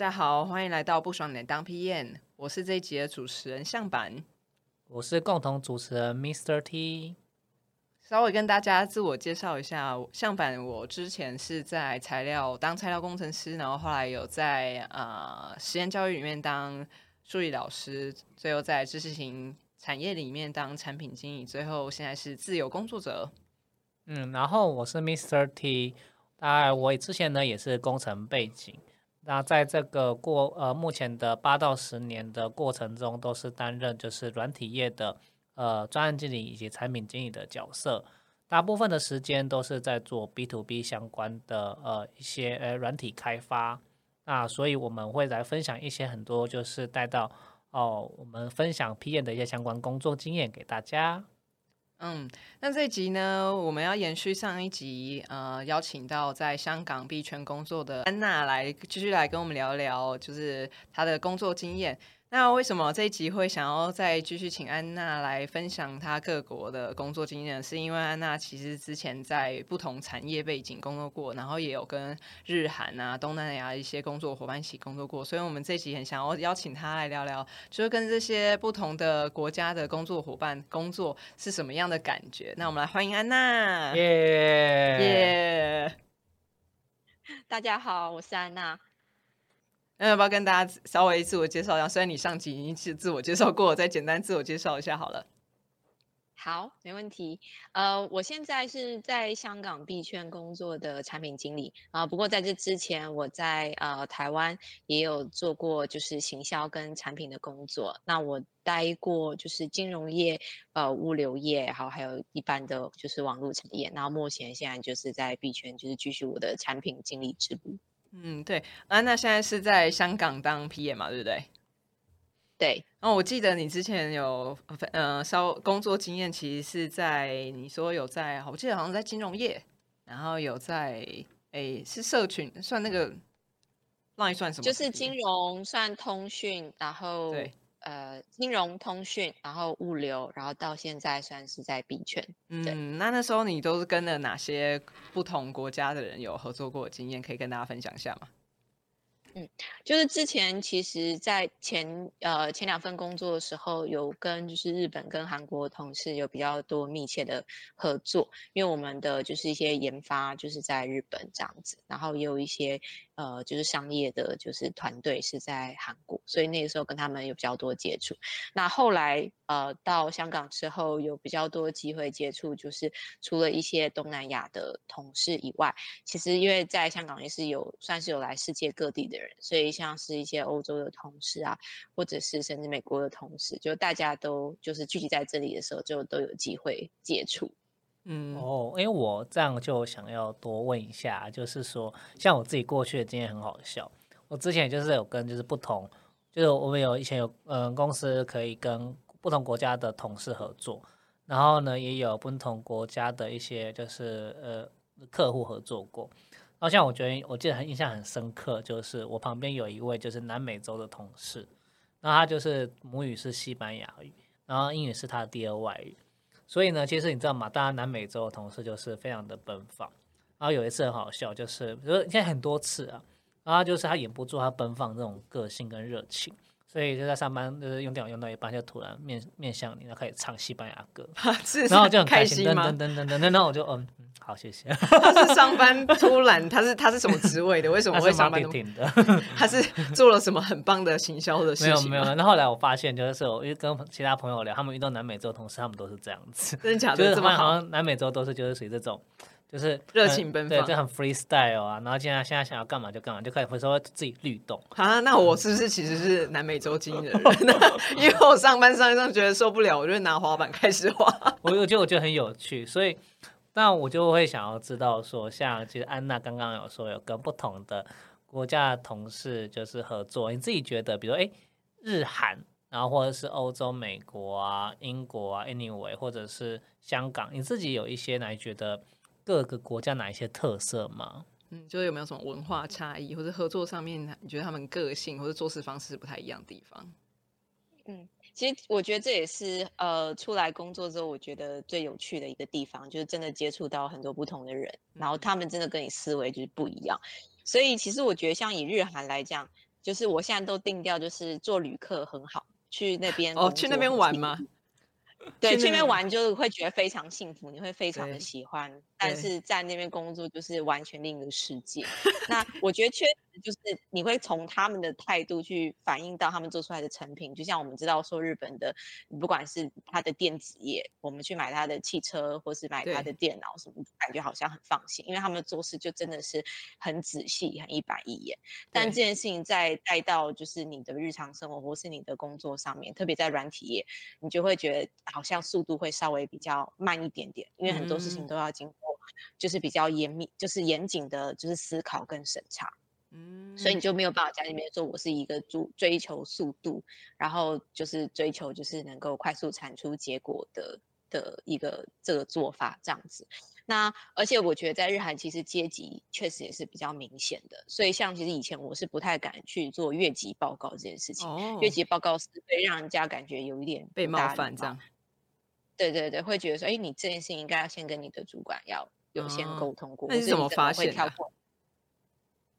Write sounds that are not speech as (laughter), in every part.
嗨，大家好，欢迎来到不爽脸当 PM，我是这一集的主持人向板，我是共同主持人 Mr. T。稍微跟大家自我介绍一下，向板我之前是在材料当材料工程师，然后后来有在呃实验教育里面当助理老师，最后在知识型产业里面当产品经理，最后现在是自由工作者。嗯，然后我是 Mr. T，大概我之前呢也是工程背景，那在这个过呃目前的八到十年的过程中，都是担任就是软体业的。呃，专案经理以及产品经理的角色，大部分的时间都是在做 B to B 相关的呃一些呃软体开发。那所以我们会来分享一些很多，就是带到哦，我们分享 PM 的一些相关工作经验给大家。嗯，那这一集呢，我们要延续上一集，呃，邀请到在香港币圈工作的安娜来继续来跟我们聊聊，就是她的工作经验。那为什么这一集会想要再继续请安娜来分享她各国的工作经验？是因为安娜其实之前在不同产业背景工作过，然后也有跟日韩啊、东南亚一些工作伙伴一起工作过，所以我们这集很想要邀请她来聊聊，就是跟这些不同的国家的工作伙伴工作是什么样的感觉。那我们来欢迎安娜，耶耶！大家好，我是安娜。那要不要跟大家稍微自我介绍一下？虽然你上集已经是自我介绍过，再简单自我介绍一下好了。好，没问题。呃，我现在是在香港币圈工作的产品经理啊。不过在这之前，我在呃台湾也有做过就是行销跟产品的工作。那我待过就是金融业、呃物流业，好还有一般的就是网络产业。然后目前现在就是在币圈就是继续我的产品经理之路。嗯，对，安娜现在是在香港当 PM 嘛，对不对？对。然后我记得你之前有呃稍工作经验，其实是在你说有在，我记得好像在金融业，然后有在诶是社群算那个那一算什么？就是金融算通讯，然后对。呃，金融通讯，然后物流，然后到现在算是在币圈。嗯，那那时候你都是跟了哪些不同国家的人有合作过经验，可以跟大家分享一下吗？嗯，就是之前其实，在前呃前两份工作的时候，有跟就是日本跟韩国同事有比较多密切的合作，因为我们的就是一些研发就是在日本这样子，然后也有一些。呃，就是商业的，就是团队是在韩国，所以那个时候跟他们有比较多接触。那后来呃到香港之后，有比较多机会接触，就是除了一些东南亚的同事以外，其实因为在香港也是有算是有来世界各地的人，所以像是一些欧洲的同事啊，或者是甚至美国的同事，就大家都就是聚集在这里的时候，就都有机会接触。嗯哦，因为我这样就想要多问一下，就是说，像我自己过去的经验很好笑。我之前就是有跟就是不同，就是我们有以前有嗯公司可以跟不同国家的同事合作，然后呢也有不同国家的一些就是呃客户合作过。然后像我觉得我记得很印象很深刻，就是我旁边有一位就是南美洲的同事，那他就是母语是西班牙语，然后英语是他的第二外语。所以呢，其实你知道吗？大家南美洲的同事就是非常的奔放，然后有一次很好笑，就是比如现在很多次啊，然后就是他掩不住他奔放这种个性跟热情，所以就在上班就是用电脑用到一半，就突然面面向你，然后开始唱西班牙歌，然后就很开心，噔噔噔噔噔，然后我就嗯。好，谢谢。他是上班突然，他是他是什么职位的？为什么会上班？的，他是做了什么很棒的行销的事情？没有没有。那后来我发现，就是我因为跟其他朋友聊，他们遇到南美洲同事，他们都是这样子，真的假的？就是好像南美洲都是就是属于这种，就是热情奔放，对，就很 freestyle 啊。然后现在现在想要干嘛就干嘛，就可以回收自己律动啊。那我是不是其实是南美洲精的人？(laughs) (laughs) 因为我上班上一上觉得受不了，我就拿滑板开始滑。(laughs) 我我觉得我觉得很有趣，所以。那我就会想要知道说，像其实安娜刚刚有说有跟不同的国家的同事就是合作，你自己觉得，比如说哎，日韩，然后或者是欧洲、美国啊、英国啊，anyway，或者是香港，你自己有一些哪觉得各个国家哪一些特色吗？嗯，就是有没有什么文化差异，或者合作上面，你觉得他们个性或者做事方式不太一样的地方？嗯。其实我觉得这也是呃，出来工作之后，我觉得最有趣的一个地方，就是真的接触到很多不同的人，然后他们真的跟你思维就是不一样。所以其实我觉得像以日韩来讲，就是我现在都定调就是做旅客很好，去那 (laughs) 边哦，去那边玩吗？对，去那边边玩就会觉得非常幸福，你会非常的喜欢。但是在那边工作就是完全另一个世界。(laughs) 那我觉得确实就是你会从他们的态度去反映到他们做出来的成品。就像我们知道说日本的，不管是它的电子业，我们去买它的汽车或是买它的电脑什么，感觉好像很放心，因为他们做事就真的是很仔细、很一板一眼。但这件事情再带到就是你的日常生活或是你的工作上面，特别在软体业，你就会觉得好像速度会稍微比较慢一点点，因为很多事情嗯都要经过就是比较严密、就是严谨的，就是思考跟审查，嗯，所以你就没有办法在里面说我是一个追追求速度，然后就是追求就是能够快速产出结果的的一个这个做法这样子。那而且我觉得在日韩其实阶级确实也是比较明显的，所以像其实以前我是不太敢去做越级报告这件事情，哦，越级报告是会让人家感觉有一点被冒犯这样，对对对，会觉得说，哎，你这件事情应该要先跟你的主管要有先哦沟通过，那你怎么发现呃，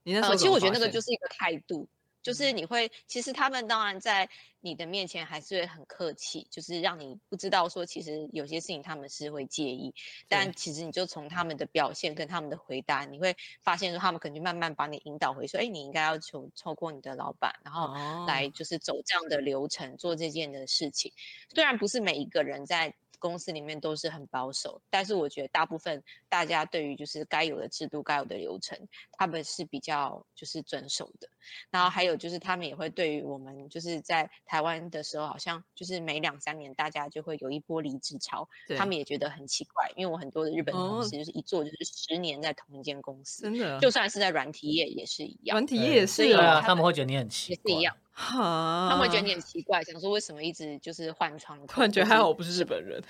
你那时候怎其实我觉得那个就是一个态度，就是你会，其实他们当然在你的面前还是会很客气，就是让你不知道说，其实有些事情他们是会介意，但其实你就从他们的表现跟他们的回答，你会发现说，他们可能就慢慢把你引导回说，哎，你应该要求透过你的老板，然后哦。来就是走这样的流程做这件的事情。虽然不是每一个人在公司里面都是很保守，但是我觉得大部分大家对于就是该有的制度、该有的流程，他们是比较就是遵守的。然后还有就是他们也会对于我们就是在台湾的时候，好像就是每两三年大家就会有一波离职潮，他们也觉得很奇怪，因为我很多的日本同哦事就是一做就是十年在同一间公司，真的就算是在软体业也是一样软，体业也是啊，他他们会觉得你很奇怪，也是一样。哈，他们会觉得你很奇怪，想说为什么一直就是换窗口，突然觉得还好我不是日本人，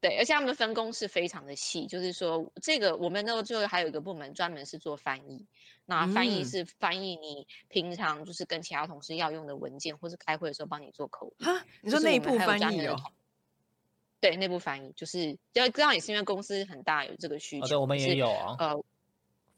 对，而且他们的分工是非常的细，就是说这个我们那个就还有一个部门专门是做翻译，那翻译嗯是翻译你平常就是跟其他同事要用的文件，或是开会的时候帮你做口译。哈，你说内部翻译哦，对，内部翻译就是，要这样也是因为公司很大有这个需求。哦，对，我们也有啊，呃，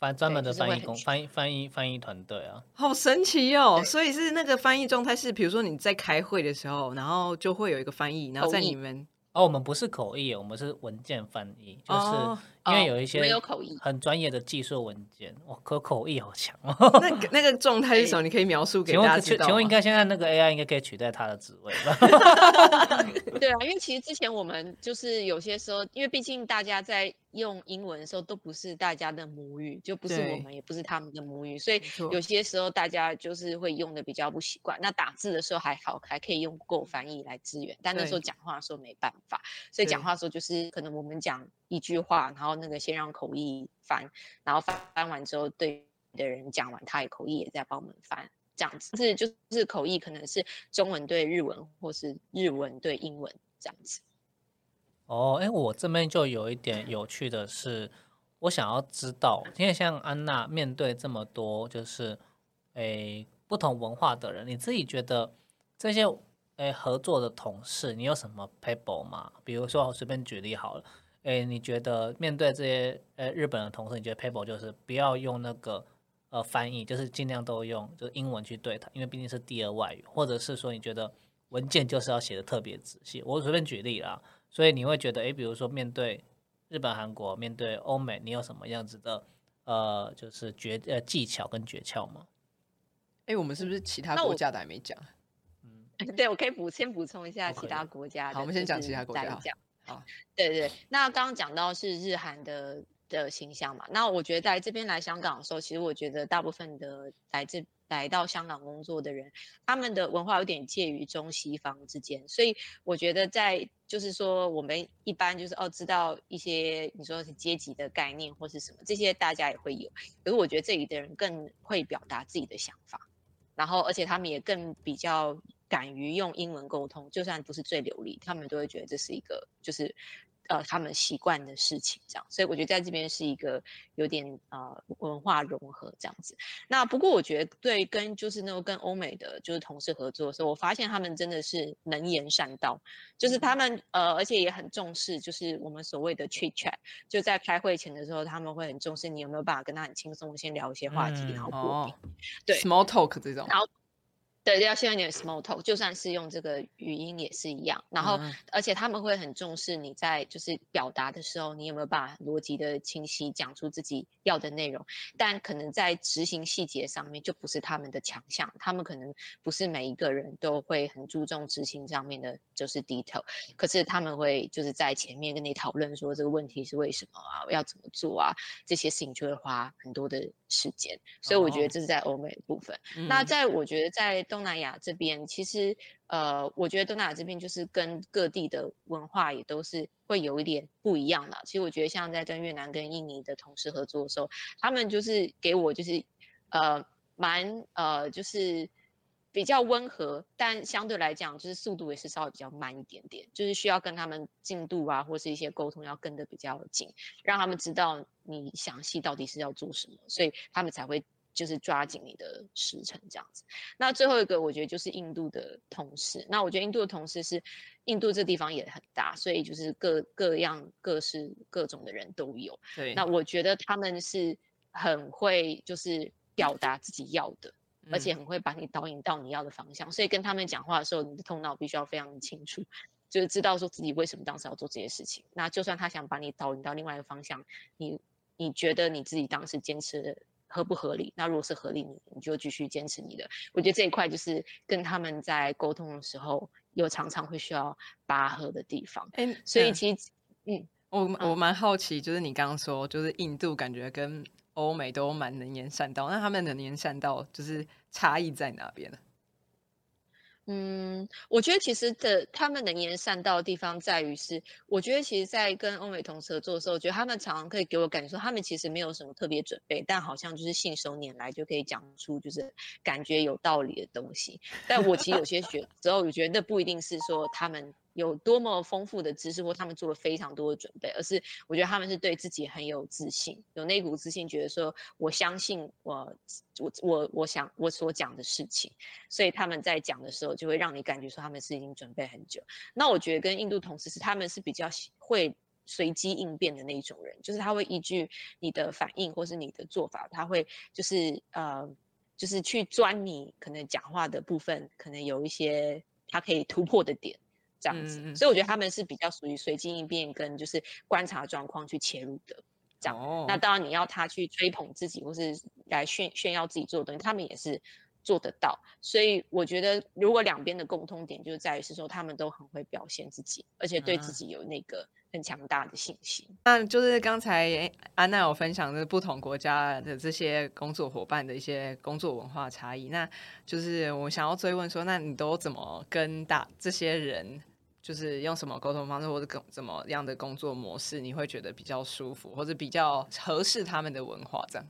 翻专门的翻译工、翻译翻译翻译团队啊。好神奇哦！所以是那个翻译状态是，比如说你在开会的时候，然后就会有一个翻译，然后在你们哦，我们不是口译，我们是文件翻译，就是因为有一些没有口译很专业的技术文件，哇，可口译好强哦。那个那个状态是什么？(laughs) 你可以描述给，大家知道请请问，应该现在那个 AI 应该可以取代他的职位吧？(laughs) 对啊，因为其实之前我们就是有些时候，因为毕竟大家在用英文的时候都不是大家的母语，就不是我对们，也不是他们的母语，所以有些时候大家就是会用的比较不习惯。那打字的时候还好，还可以用 Go 翻译来支援，但那时候对讲话的时候没办法，所以讲对话的时候就是可能我们讲一句话，然后那个先让口译翻，然后翻翻完之后对的人讲完，他也口译也在帮我们翻。这样子，是就是口译，可能是中文对日文，或是日文对英文这样子。哦，哎，我这边就有一点有趣的是，我想要知道，因为像安娜面对这么多就是诶不同文化的人，你自己觉得这些诶合作的同事，你有什么 paper 吗？比如说我随便举例好了，诶，你觉得面对这些呃日本的同事，你觉得 paper 就是不要用那个呃翻译，就是尽量都用就是英文去对谈，因为毕竟是第二外语，或者是说你觉得文件就是要写的特别仔细。我随便举例啦，所以你会觉得，诶，比如说面对日本、韩国，面对欧美，你有什么样子的呃，就是诀呃技巧跟诀窍吗？哎，我们是不是其他国家的还没讲？嗯对，我可以补先补充一下其他国家的。好我们先讲其他国家。好，对 (laughs) 对，对那刚刚讲到是日韩的的形象嘛，那我觉得在这边来香港的时候，其实我觉得大部分的来自来到香港工作的人，他们的文化有点介于中西方之间，所以我觉得在就是说我们一般就是哦知道一些你说是阶级的概念或是什么，这些大家也会有，可是我觉得这里的人更会表达自己的想法。然后而且他们也更比较敢于用英文沟通，就算不是最流利，他们都会觉得这是一个就是呃他们习惯的事情，这样。所以我觉得在这边是一个有点呃文化融合这样子。那不过我觉得对跟就是那种跟欧美的就是同事合作的时候，我发现他们真的是能言善道，就是他们呃而且也很重视，就是我们所谓的 chit chat，就在开会前的时候，他们会很重视你有没有办法跟他很轻松先聊一些话题，然后破冰，对 small talk 这种，然后。对，要先有点 small talk，就算是用这个语音也是一样。然后，而且他们会很重视你在就是表达的时候，你有没有办法逻辑的清晰讲出自己要的内容。但可能在执行细节上面就不是他们的强项，他们可能不是每一个人都会很注重执行上面的，就是 detail。可是他们会就是在前面跟你讨论说这个问题是为什么啊，要怎么做啊，这些事情就会花很多的时间。所以我觉得这是在欧美的部分。那在我觉得在东南亚这边，其实呃，我觉得东南亚这边就是跟各地的文化也都是会有一点不一样的。其实我觉得像在跟越南、跟印尼的同事合作的时候，他们就是给我就是呃蛮呃就是比较温和，但相对来讲就是速度也是稍微比较慢一点点，就是需要跟他们进度啊或是一些沟通要跟得比较紧，让他们知道你详细到底是要做什么，所以他们才会。就是抓紧你的时辰这样子。那最后一个，我觉得就是印度的同事。那我觉得印度的同事是，印度这地方也很大，所以就是各各样各式各种的人都有。对。那我觉得他们是很会就是表达自己要的，而且很会把你导引到你要的方向。所以跟他们讲话的时候，你的头脑必须要非常的清楚，就是知道说自己为什么当时要做这些事情。那就算他想把你导引到另外一个方向，你你觉得你自己当时坚持。合不合理？那如果是合理，你你就继续坚持你的。我觉得这一块就是跟他们在沟通的时候，有常常会需要拔河的地方。嗯，所以其实，嗯，我我蛮好奇，就是你刚刚说，就是印度感觉跟欧美都蛮能言善道，那他们的能言善道就是差异在哪边呢？嗯，我觉得其实的他们能言善道的地方在于是，我觉得其实，在跟欧美同事合作的时候，我觉得他们常常可以给我感觉说，他们其实没有什么特别准备，但好像就是信手拈来就可以讲出就是感觉有道理的东西。但我其实有些学之后，我觉得那不一定是说他们。有多么丰富的知识，或他们做了非常多的准备，而是我觉得他们是对自己很有自信，有那股自信，觉得说我相信我，我我我想我所讲的事情，所以他们在讲的时候就会让你感觉说他们是已经准备很久。那我觉得跟印度同事是他们是比较会随机应变的那一种人，就是他会依据你的反应或是你的做法，他会就是呃就是去钻你可能讲话的部分，可能有一些他可以突破的点。这样子，所以我觉得他们是比较属于随机应变跟就是观察状况去切入的，这样。那当然你要他去吹捧自己或是来炫炫耀自己做的东西，他们也是做得到。所以我觉得如果两边的共通点就是在于是说他们都很会表现自己，而且对自己有那个很强大的信心。那就是刚才安娜有分享的不同国家的这些工作伙伴的一些工作文化差异，那就是我想要追问说，那你都怎么跟大这些人？就是用什么沟通方式，或者怎么样的工作模式，你会觉得比较舒服，或者比较合适他们的文化这样。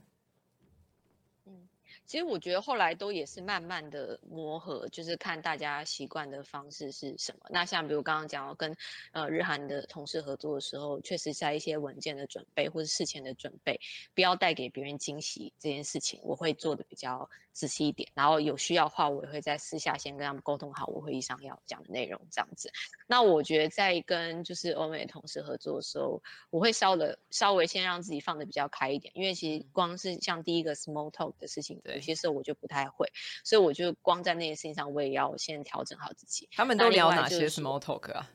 其实我觉得后来都也是慢慢的磨合，就是看大家习惯的方式是什么。那像比如刚刚讲，跟呃日韩的同事合作的时候，确实在一些文件的准备或者事前的准备，不要带给别人惊喜这件事情，我会做的比较仔细一点。然后有需要的话，我也会在私下先跟他们沟通好我会议上要讲的内容这样子。那我觉得在跟就是欧美同事合作的时候，我会稍的稍微先让自己放的比较开一点，因为其实光是像第一个 small talk 的事情。有些时候我就不太会，所以我就光在那些事情上，我也要先调整好自己。他们都聊哪些 small talk 啊？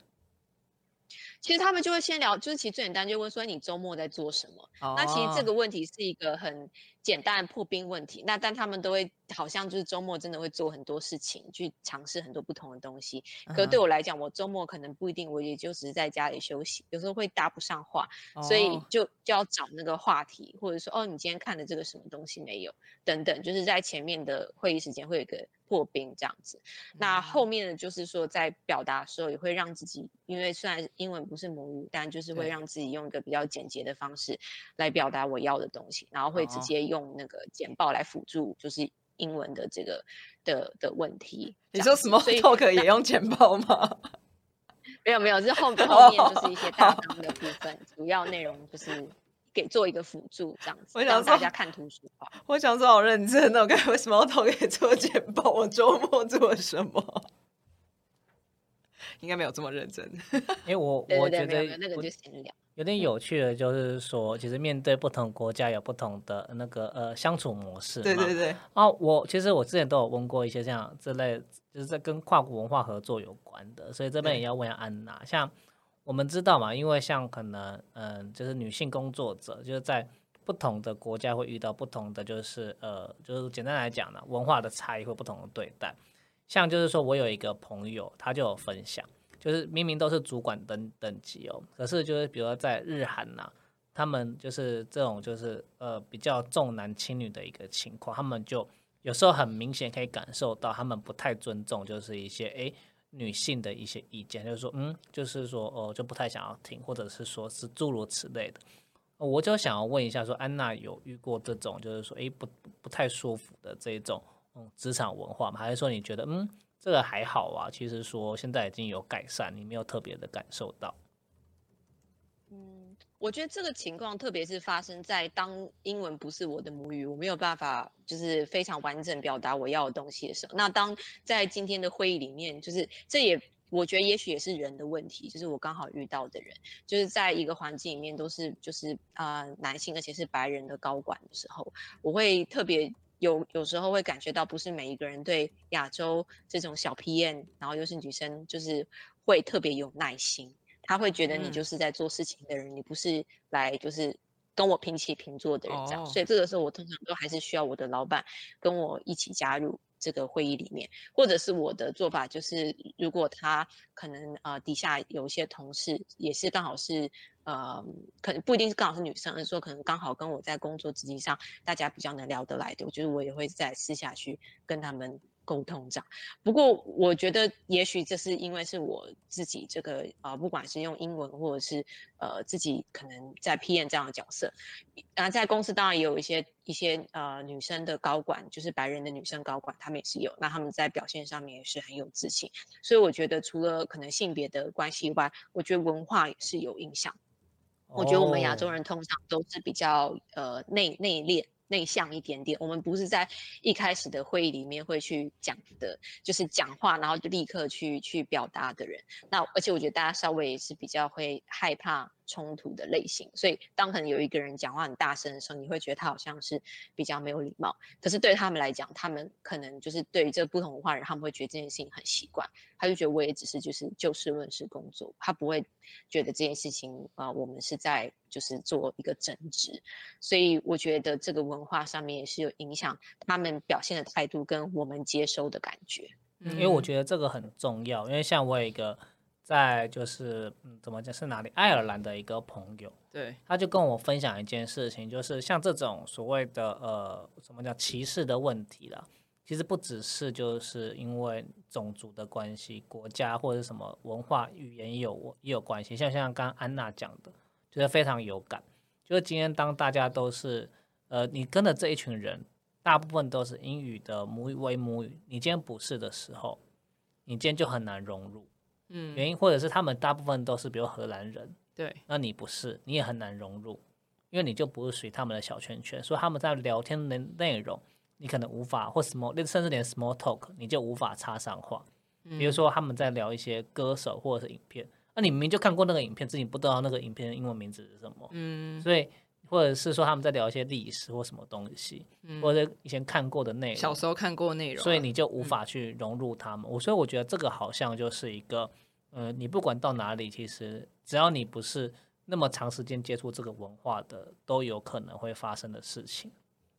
其实他们就会先聊，就是其实最简单就问说你周末在做什么。那其实这个问题是一个很简单的破冰问题。那但他们都会好像就是周末真的会做很多事情，去尝试很多不同的东西。可对我来讲，我周末可能不一定，我也就只是在家里休息，有时候会搭不上话，所以就就要找那个话题，或者说哦，你今天看的这个什么东西没有？等等，就是在前面的会议时间会有一个。破冰这样子，那后面的，就是说在表达的时候也会让自己，因为虽然英文不是母语，但就是会让自己用一个比较简洁的方式来表达我要的东西，然后会直接用那个简报来辅助，就是英文的这个的的问题。你说什么 talk 也用简报吗？没有没有，是后后 (laughs) 面就是一些大纲的部分，主要内容就是给做一个辅助这样子，我想说让大家看图书化。我想说好认真哦，(laughs) 该为什么要投给做简报？我周末做了什么？应该没有这么认真。(laughs) 因为我我觉得有没有，那个就闲聊。有点有趣的，就是说，其实面对不同国家有不同的那个呃相处模式嘛。对对对，啊，我其实我之前都有问过一些这样这类，就是在跟跨国文化合作有关的，所以这边也要问一下安娜。像我们知道嘛，因为像可能嗯，就是女性工作者，就是在不同的国家会遇到不同的，就是呃，就是简单来讲呢，文化的差异会不同的对待。像就是说我有一个朋友，他就有分享，就是明明都是主管等等级哦，可是就是比如说在日韩呐、他们就是这种就是呃比较重男轻女的一个情况，他们就有时候很明显可以感受到他们不太尊重，就是一些诶女性的一些意见，就是说嗯，就是说哦就不太想要听，或者是说是诸如此类的。我就想要问一下，说安娜有遇过这种就是说诶不不太舒服的这种嗯职场文化吗？还是说你觉得嗯这个还好啊？其实说现在已经有改善，你没有特别的感受到。我觉得这个情况，特别是发生在当英文不是我的母语，我没有办法就是非常完整表达我要的东西的时候，那当在今天的会议里面，就是这也我觉得也许也是人的问题，就是我刚好遇到的人，就是在一个环境里面都是就是啊、男性，而且是白人的高管的时候，我会特别。有有时候会感觉到，不是每一个人对亚洲这种小 PM，然后又是女生，就是会特别有耐心。他会觉得你嗯。就是在做事情的人，你不是来就是跟我平起平坐的人这样。哦。所以这个时候，我通常都还是需要我的老板跟我一起加入这个会议里面，或者是我的做法就是，如果他可能呃底下有一些同事也是刚好是呃，可能不一定是刚好是女生，而是说可能刚好跟我在工作职级上大家比较能聊得来的，我觉得我也会在私下去跟他们沟通这样。不过我觉得，也许这是因为是我自己这个呃，不管是用英文或者是呃自己可能在 PM 这样的角色，啊，在公司当然也有一些一些呃女生的高管，就是白人的女生高管，她们也是有，那她们在表现上面也是很有自信，所以我觉得除了可能性别的关系以外，我觉得文化也是有影响。我觉得我们亚洲哦人通常都是比较呃内内敛、内向一点点。我们不是在一开始的会议里面会去讲的，就是讲话然后就立刻去去表达的人。那而且我觉得大家稍微也是比较会害怕冲突的类型，所以当可能有一个人讲话很大声的时候，你会觉得他好像是比较没有礼貌。可是对他们来讲，他们可能就是对于这不同文化人，他们会觉得这件事情很习惯，他就觉得我也只是就是就事论事工作，他不会觉得这件事情啊、呃我们是在就是做一个争执，所以我觉得这个文化上面也是有影响他们表现的态度跟我们接收的感觉。嗯因为我觉得这个很重要，因为像我有一个在就是嗯怎么讲是哪里爱尔兰的一个朋友，对，他就跟我分享一件事情，就是像这种所谓的呃什么叫歧视的问题啦，其实不只是就是因为种族的关系、国家或者什么文化语言也有也有关系，像像刚刚安娜讲的，就是非常有感，就是今天当大家都是呃你跟的这一群人。大部分都是英语的母语为母语，你今天不是的时候，你今天就很难融入。嗯，原因或者是他们大部分都是比如荷兰人，对，那你不是，你也很难融入，因为你就不是属于他们的小圈圈，所以他们在聊天的内容，你可能无法或 small，甚至连 small talk 你就无法插上话。比如说他们在聊一些歌手或者是影片，那、你明明就看过那个影片，自己不知道那个影片的英文名字是什么，嗯，所以或者是说他们在聊一些历史或什么东西，嗯或者以前看过的内容，小时候看过内容啊，所以你就无法去融入他们。我所以我觉得这个好像就是一个，呃，你不管到哪里，其实只要你不是那么长时间接触这个文化的，都有可能会发生的事情。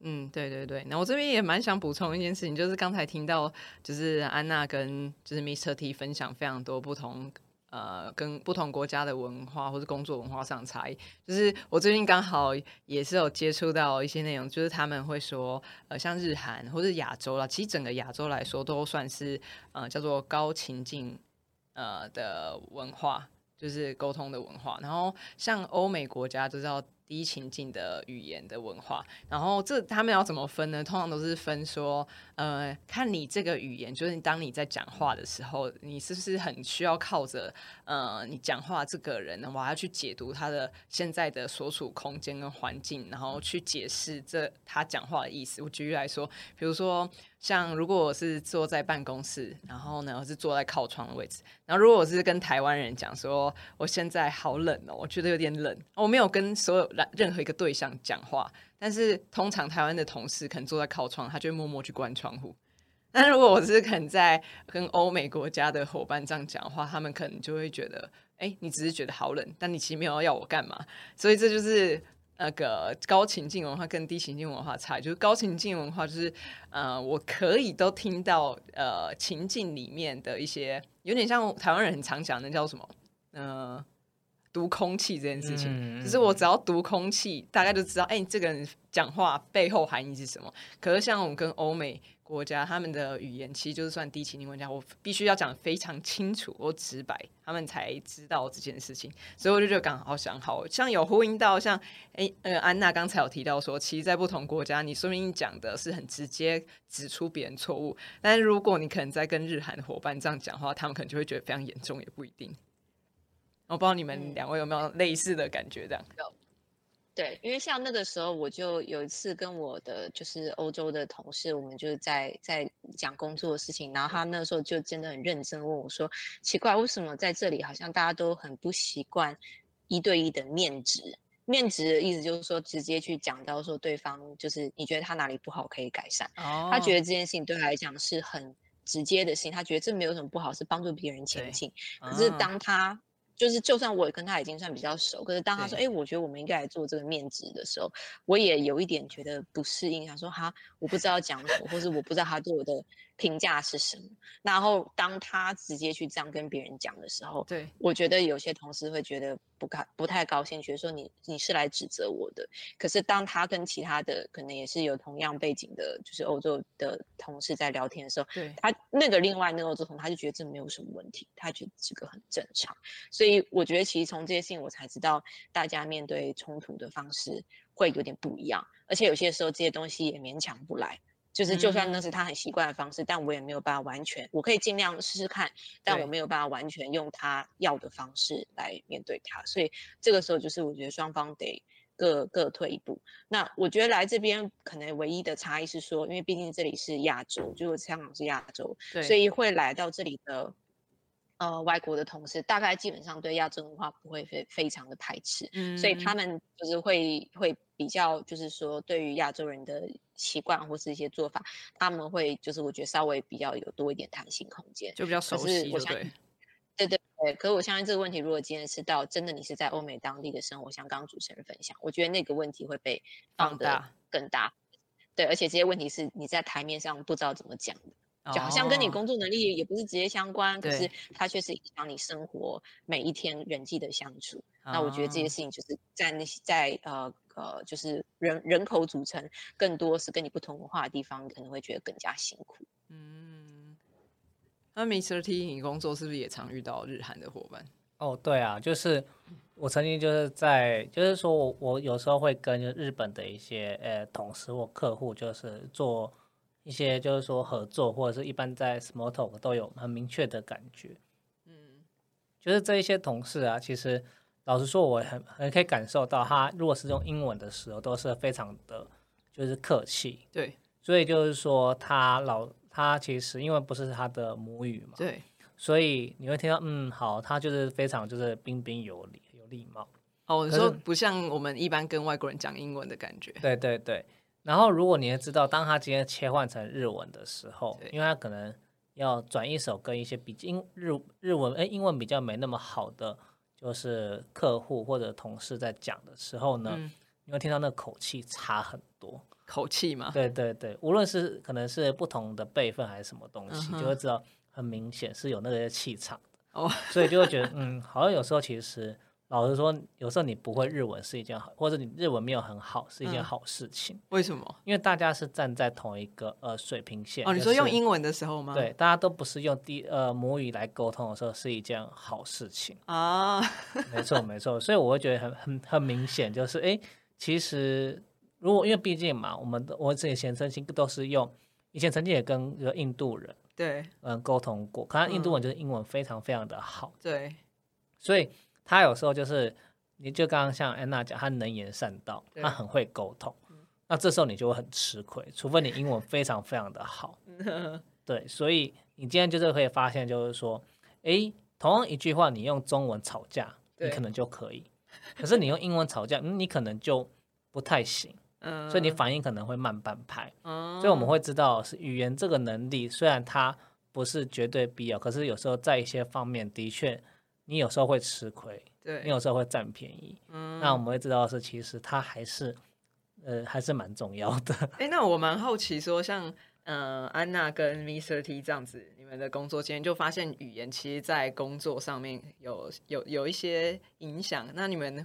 嗯，对对对，那我这边也蛮想补充一件事情，就是刚才听到，就是安娜跟就是 Mr. T 分享非常多不同呃跟不同国家的文化或是工作文化上差异。就是我最近刚好也是有接触到一些内容，就是他们会说，呃，像日韩或是亚洲啦，其实整个亚洲来说都算是呃叫做高情境呃的文化，就是沟通的文化。然后像欧美国家就知道低情境的语言的文化。然后这他们要怎么分呢？通常都是分说，呃，看你这个语言，就是当你在讲话的时候，你是不是很需要靠着呃你讲话这个人，我还要去解读他的现在的所处空间跟环境，然后去解释这他讲话的意思。我举例来说，比如说。像如果我是坐在办公室，然后呢我是坐在靠窗的位置，然后如果我是跟台湾人讲说我现在好冷哦，我觉得有点冷，我没有跟所有任何一个对象讲话，但是通常台湾的同事可能坐在靠窗，他就会默默去关窗户。(laughs) 但如果我是肯在跟欧美国家的伙伴这样讲话，他们可能就会觉得，哎，你只是觉得好冷，但你其实没有要我干嘛，所以这就是。那个高情境文化跟低情境文化差，就是高情境文化就是呃，我可以都听到呃情境里面的一些，有点像台湾人很常讲的叫什么，呃，读空气这件事情，就是我只要读空气，大概就知道，哎，这个人讲话背后含义是什么。可是像我们跟欧美。国家他们的语言其实就是算低情境国家，我必须要讲非常清楚我直白，他们才知道这件事情。所以我就觉得刚好想，好像有呼应到像诶呃安娜刚才有提到说，其实，在不同国家，你说明讲的是很直接指出别人错误，但是如果你可能在跟日韩的伙伴这样讲话，他们可能就会觉得非常严重，也不一定。我不知道你们两位有没有类似的感觉，这样。对，因为像那个时候，我就有一次跟我的就是欧洲的同事，我们就是在在讲工作的事情，然后他那时候就真的很认真问我说：“奇怪，为什么在这里好像大家都很不习惯一对一的面值？面值的意思就是说直接去讲到说对方就是你觉得他哪里不好可以改善，哦他觉得这件事情对他来讲是很直接的事情，他觉得这没有什么不好，是帮助别人前进。可是当他就是，就算我跟他已经算比较熟，可是当他说“哎，我觉得我们应该来做这个面值的时候，我也有一点觉得不适应，想说“哈，我不知道讲什么，或是我不知道他对我的评价是什么。”然后当他直接去这样跟别人讲的时候，对我觉得有些同事会觉得。不高不太高兴，觉得说你你是来指责我的。可是当他跟其他的可能也是有同样背景的，就是欧洲的同事在聊天的时候，对他那个另外那个欧洲同，他就觉得这没有什么问题，他觉得这个很正常。所以我觉得其实从这些事情我才知道，大家面对冲突的方式会有点不一样，而且有些时候这些东西也勉强不来。就是，就算那是他很习惯的方式，但我也没有办法完全，我可以尽量试试看，但我没有办法完全用他要的方式来面对他。所以这个时候，就是我觉得双方得各各退一步。那我觉得来这边可能唯一的差异是说，因为毕竟这里是亚洲，就是香港是亚洲，所以会来到这里的。呃，外国的同事大概基本上对亚洲文化不会非非常的排斥，嗯，所以他们就是会会比较，就是说对于亚洲人的习惯或是一些做法，他们会就是我觉得稍微比较有多一点弹性空间，就比较熟悉，对对对对。可是我相信这个问题，如果今天是到真的你是在欧美当地的生活，像刚刚主持人分享，我觉得那个问题会被放大更大，对，而且这些问题是你在台面上不知道怎么讲的。就好像跟你工作能力也不是直接相关，可是它却是影响你生活每一天人际的相处。那我觉得这些事情就是在那些在呃呃，就是人人口组成更多是跟你不同文化的地方，可能会觉得更加辛苦。嗯，那 Mr T，你工作是不是也常遇到日韩的伙伴？哦，对啊，就是我曾经就是在，就是说我我有时候会跟日本的一些呃同事或客户，就是做。一些就是说合作或者是一般在 small talk 都有很明确的感觉，嗯，就是这一些同事啊，其实老实说，我很很可以感受到，他如果是用英文的时候，都是非常的，就是客气，对，所以就是说他老他其实因为不是他的母语嘛，对，所以你会听到嗯好，他就是非常就是彬彬有礼有礼貌，哦，你说不像我们一般跟外国人讲英文的感觉，对对对。然后，如果你也知道，当他今天切换成日文的时候，因为他可能要转一首跟一些比英日日文哎英文比较没那么好的就是客户或者同事在讲的时候呢，你会听到那口气差很多，口气嘛？对对对，无论是可能是不同的辈分还是什么东西，就会知道很明显是有那个气场的哦，所以就会觉得嗯，好像有时候其实。老实说，有时候你不会日文是一件好，或者你日文没有很好是一件好事情。为什么？因为大家是站在同一个呃水平线。哦，你说用英文的时候吗？对，大家都不是用第呃母语来沟通的时候是一件好事情啊。没错没错，所以我会觉得很很很明显，就是哎，其实如果因为毕竟嘛，我们的我自己前曾经都是用，以前曾经也跟一个印度人对嗯沟通过，可能印度人就是英文非常非常的好，对所以他有时候就是，你就刚刚像安娜讲，他能言善道，对。他很会沟通，那这时候你就会很吃亏，除非你英文非常非常的好。(laughs) 对，所以你今天就是可以发现，就是说，诶，同样一句话，你用中文吵架，你可能就可以，(laughs) 可是你用英文吵架，嗯你可能就不太行，嗯，所以你反应可能会慢半拍。嗯，所以我们会知道，是语言这个能力，虽然它不是绝对必要，可是有时候在一些方面，的确，你有时候会吃亏，对，你有时候会占便宜。嗯那我们会知道是其实它还是，呃，还是蛮重要的。(laughs) 哎、那我蛮好奇说，像呃安娜跟 Mr. T 这样子，你们的工作经验就发现语言其实，在工作上面有有有一些影响。那你们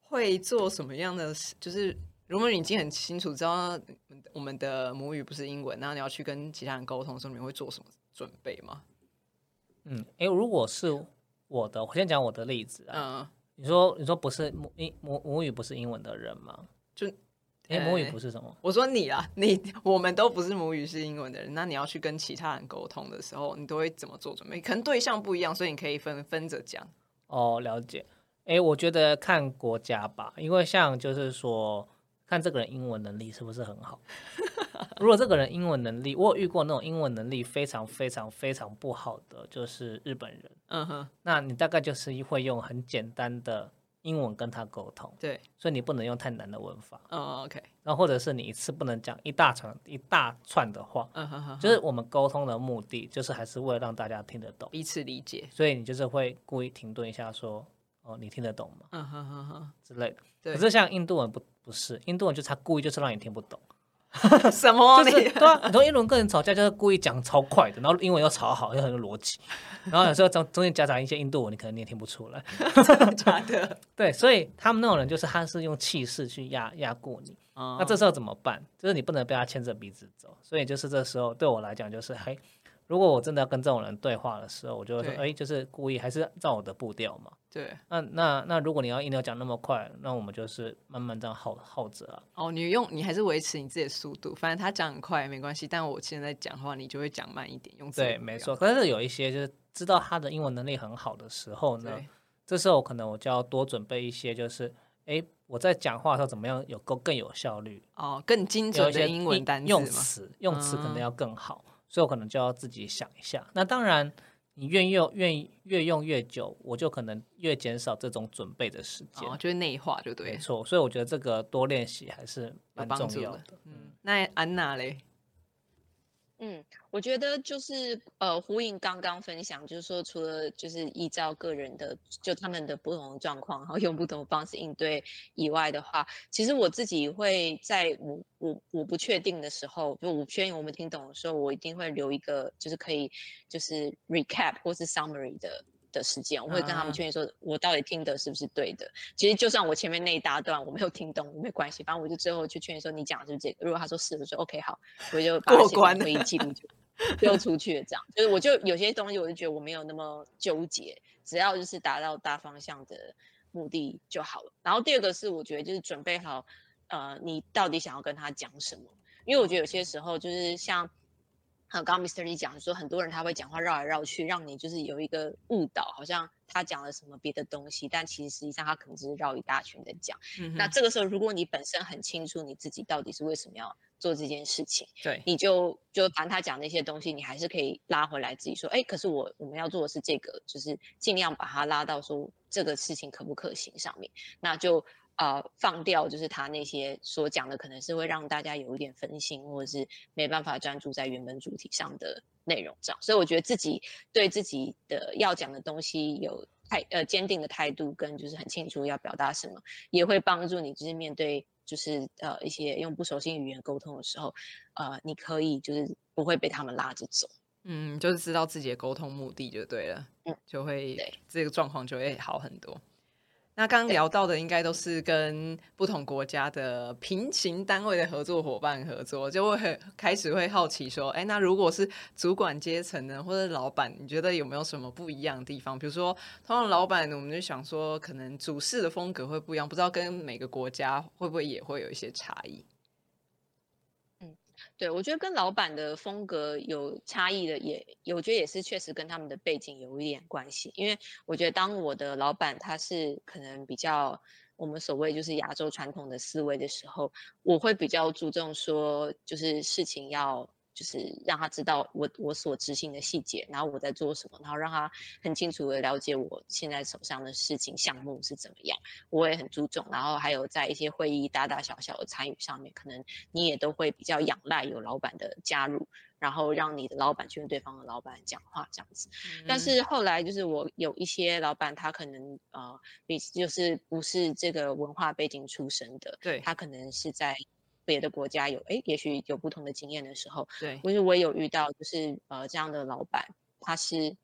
会做什么样的事？就是如果你已经很清楚知道我们的母语不是英文，那你要去跟其他人沟通的时候，你们会做什么准备吗？嗯，诶，如果是我的，我先讲我的例子啊。嗯、你说，你说不是母英母母语不是英文的人吗？就哎，母语呃不是什么？我说你啊，(laughs) 你我们都不是母语是英文的人，那你要去跟其他人沟通的时候，你都会怎么做准备？可能对象不一样，所以你可以分分着讲。哦，了解。哎，我觉得看国家吧，因为像就是说，看这个人英文能力是不是很好。(laughs) 如果这个人英文能力，我有遇过那种英文能力非常非常非常不好的，就是日本人。嗯哼，那你大概就是会用很简单的英文跟他沟通，对，所以你不能用太难的文法，嗯，OK，然后或者是你一次不能讲一大串一大串的话，嗯哼哼，就是我们沟通的目的就是还是为了让大家听得懂，彼此理解。所以你就是会故意停顿一下说，哦，你听得懂吗嗯哼哼哼，之类的。对可是像印度文不不是，印度文就是他故意就是让你听不懂，(laughs) 什么？就是你对啊，很多英文跟人吵架就是故意讲超快的，然后英文又吵好，又很有逻辑，(laughs) 然后有时候中中间夹杂一些印度文，你可能你也听不出来。假的？(laughs) 对，所以他们那种人就是他是用气势去压压过你，那那这时候怎么办？就是你不能被他牵着鼻子走，所以就是这时候对我来讲就是，嘿，如果我真的要跟这种人对话的时候，我就会说，对哎，就是故意还是照我的步调嘛。对那那那如果你要硬要讲那么快，那我们就是慢慢这样耗耗着啊。哦，你用你还是维持你自己的速度，反正他讲很快没关系，但我现在讲话，你就会讲慢一点，用字对，没错。但是有一些就是知道他的英文能力很好的时候呢，这时候可能我就要多准备一些，就是哎，我在讲话的时候怎么样有够更有效率，哦，更精准的英文单词用。词，用词可能嗯要更好，所以我可能就要自己想一下。那当然，你愿用愿意越用越久，我就可能越减少这种准备的时间。哦，就是内化就对，没错，所以我觉得这个多练习还是蛮帮助的重要的。。嗯，那安娜嘞？嗯，我觉得就是呃，呼应刚刚分享，就是说，除了就是依照个人的就他们的不同的状况，然后用不同的方式应对以外的话，其实我自己会在我我我不确定的时候，就我不确定我们听懂的时候，我一定会留一个就是可以就是 recap 或是 summary 的的时间，我会跟他啊们确认说，我到底听的是不是对的。其实就算我前面那一大段我没有听懂，没关系，反正我就最后去确认说你讲的是不是这个。如果他说是，我就说 OK 好，我就把过关会议记录就 (laughs) 丢出去了。这样就是我就有些东西我就觉得我没有那么纠结，只要就是达到大方向的目的就好了。然后第二个是我觉得就是准备好，呃，你到底想要跟他讲什么？因为我觉得有些时候就是像。呃，刚刚 Mr. Lee 讲说，很多人他会讲话绕来绕去，让你就是有一个误导，好像他讲了什么别的东西，但其实实际上他可能只是绕一大圈在讲。嗯那这个时候，如果你本身很清楚你自己到底是为什么要做这件事情，对，你就就反正他讲那些东西，你还是可以拉回来自己说，哎，可是我我们要做的是这个，就是尽量把它拉到说这个事情可不可行上面，那就呃放掉就是他那些所讲的，可能是会让大家有一点分心，或者是没办法专注在原本主题上的内容上。所以我觉得自己对自己的要讲的东西有态呃坚定的态度，跟就是很清楚要表达什么，也会帮助你就是面对就是呃一些用不熟悉语言沟通的时候，呃你可以就是不会被他们拉着走。嗯，就是知道自己的沟通目的就对了，嗯，就会对这个状况就会好很多。那刚刚聊到的应该都是跟不同国家的平行单位的合作伙伴合作，就会很开始会好奇说，哎，那如果是主管阶层呢，或者老板，你觉得有没有什么不一样的地方？比如说，通常老板，我们就想说，可能主事的风格会不一样，不知道跟每个国家会不会也会有一些差异。对，我觉得跟老板的风格有差异的，也我觉得也是确实跟他们的背景有一点关系。因为我觉得当我的老板他是可能比较我们所谓就是亚洲传统的思维的时候，我会比较注重说，就是事情要。就是让他知道我我所执行的细节，然后我在做什么，然后让他很清楚的了解我现在手上的事情项目是怎么样，我也很注重。然后还有在一些会议大大小小的参与上面，可能你也都会比较仰赖有老板的加入，然后让你的老板去跟对方的老板讲话这样子。但是后来就是我有一些老板，他可能呃比就是不是这个文化背景出身的，对他可能是在。别的国家有哎，也许有不同的经验的时候，对，或是我也有遇到，就是呃这样的老板，他是，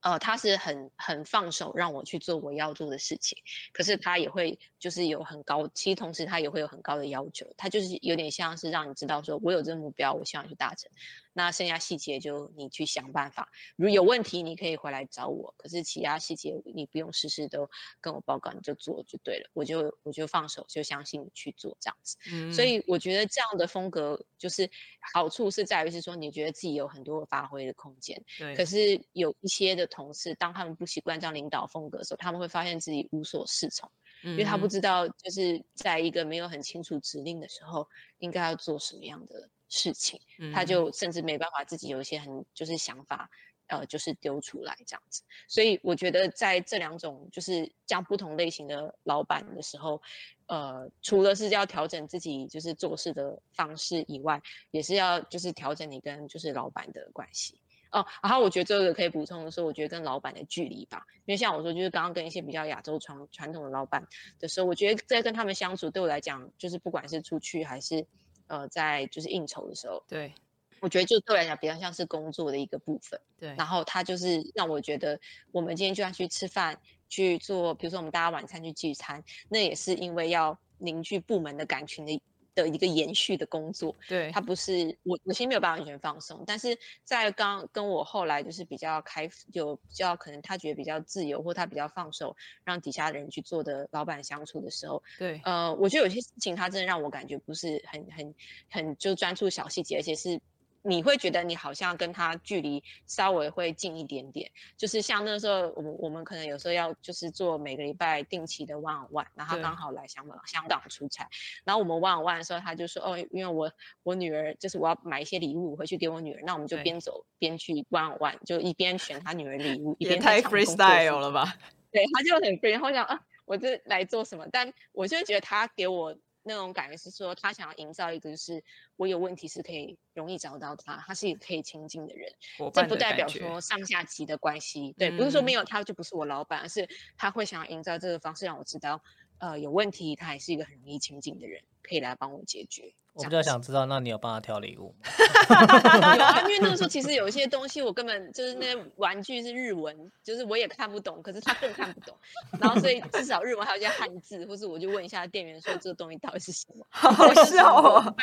呃他是很很放手让我去做我要做的事情，可是他也会就是有很高，其实同时他也会有很高的要求，他就是有点像是让你知道说我有这个目标，我希望去达成。那剩下细节就你去想办法，如有问题你可以回来找我。可是其他细节你不用事事都跟我报告，你就做就对了。我就我就放手，就相信你去做这样子。所以我觉得这样的风格就是好处是在于是说，你觉得自己有很多发挥的空间。对。可是有一些的同事，当他们不习惯这样领导风格的时候，他们会发现自己无所适从，因为他不知道就是在一个没有很清楚指令的时候，应该要做什么样的。事情，他就甚至没办法自己有一些很就是想法，呃，就是丢出来这样子。所以我觉得在这两种就是将不同类型的老板的时候，呃，除了是要调整自己就是做事的方式以外，也是要就是调整你跟就是老板的关系哦。然后我觉得这个可以补充的是，我觉得跟老板的距离吧，因为像我说，就是刚刚跟一些比较亚洲传传统的老板的时候，我觉得在跟他们相处，对我来讲，就是不管是出去还是。呃，在就是应酬的时候，对，我觉得就对我来讲比较像是工作的一个部分，对。然后他就是让我觉得，我们今天就要去吃饭，去做，比如说我们大家晚餐去聚餐，那也是因为要凝聚部门的感情的。的一个延续的工作，对他不是我，我其实没有办法完全放松，但是在刚跟我后来就是比较开，就比较可能他觉得比较自由，或他比较放手，让底下的人去做的老板相处的时候，对，呃，我觉得有些事情他真的让我感觉不是很很很就专注小细节，而且是。你会觉得你好像跟他距离稍微会近一点点，就是像那时候，我们我们可能有时候要就是做每个礼拜定期的 one on one，然后他刚好来香港香港出差，然后我们 one on one 的时候，他就说哦，因为我我女儿就是我要买一些礼物回去给我女儿，那我们就边走边去 one on one，就一边选他女儿礼物，一边太 freestyle 了吧？对，他就很 free，然后想啊，我这来做什么？但我就觉得他给我。那种感觉是说，他想要营造一个，就是我有问题是可以容易找到他，他是一个可以亲近的人。这不代表说上下级的关系，对，不是说没有他就不是我老板，而是他会想要营造这个方式让我知道，呃，有问题他还是一个很容易亲近的人，可以来帮我解决。我比较想知道，那你有帮他挑礼物吗？(laughs) 有啊，因为那个时候其实有一些东西，我根本就是那些玩具是日文，就是我也看不懂，可是他更看不懂。然后所以至少日文还有一些汉字，或是我就问一下店员说这个东西到底是什么。(laughs) 好笑哦！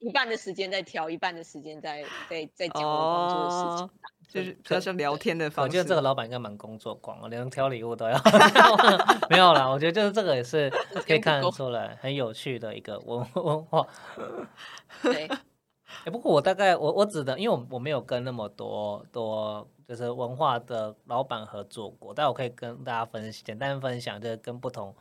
一半的时间在挑，一半的时间在在在讲我工作的事情。就是比较像聊天的方式。我觉得这个老板应该蛮工作狂，连挑礼物都要。(laughs) 没有啦，我觉得就是这个也是 (laughs) 可以看得出来很有趣的一个文 (laughs) 文化。对。哎，不过我大概我我只能，因为我我没有跟那么多多就是文化的老板合作过，但我可以跟大家分简单分享，就是跟不同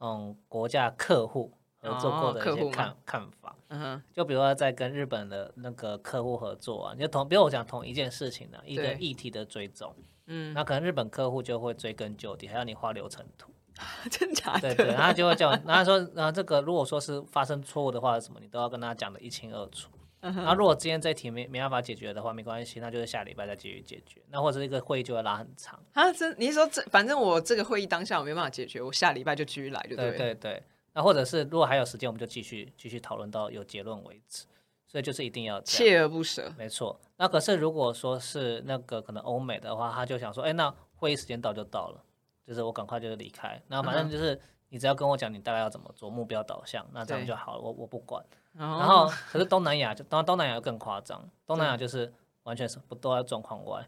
嗯国家客户。合作过的一些看看法，嗯哼，就比如说在跟日本的那个客户合作啊，就同比如我讲同一件事情的一个议题的追踪，嗯，那可能日本客户就会追根究底，还要你画流程图，(laughs) 真假的？对对，然后就会叫，然后说，然后这个如果说是发生错误的话，什么你都要跟他讲的一清二楚。然后如果今天这题没没办法解决的话，没关系，那就是下礼拜再继续解决。那或者一个会议就会拉很长啊？真你说这反正我这个会议当下我没办法解决，我下礼拜就继续来，就对对对。那或者是如果还有时间，我们就继续继续讨论到有结论为止。所以就是一定要锲而不舍，没错。那可是如果说是那个可能欧美的话，他就想说，哎，那会议时间到就到了，就是我赶快就是离开。那反正就是你只要跟我讲你大概要怎么做，目标导向，那这样就好了，我我不管。然后可是东南亚就当东南亚更夸张，东南亚就是完全是不都在状况外。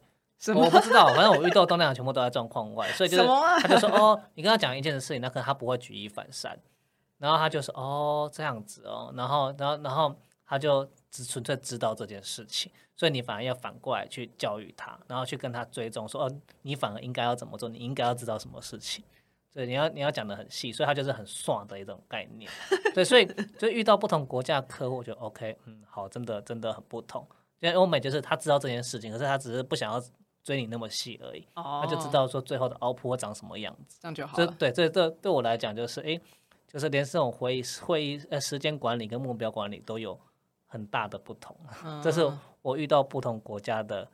我不知道，反正我遇到东南亚全部都在状况外，所以就是他就说哦，你跟他讲一件事情，那可能他不会举一反三，然后他就说哦这样子哦，然后然后然后他就只纯粹知道这件事情，所以你反而要反过来去教育他，然后去跟他追踪说哦，你反而应该要怎么做，你应该要知道什么事情，所以你要你要讲的很细，所以他就是很爽的一种概念，(laughs) 对，所以就遇到不同国家的客户就 OK，嗯，好，真的真的很不同，因为欧美就是他知道这件事情，可是他只是不想要。追你那么细而已，他就知道说最后的凹坡长什么样子，这样就好。这对这这对我来讲就是，哎，就是连这种会议会议呃时间管理跟目标管理都有很大的不同。这是我遇到不同国家的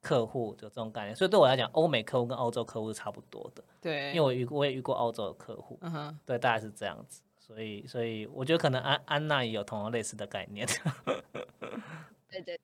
客户的这种概念，所以对我来讲，欧美客户跟澳洲客户是差不多的。对，因为我遇我也遇过澳洲的客户，对，大概是这样子。所以所以我觉得可能安安娜也有同样类似的概念。对 (laughs) 对。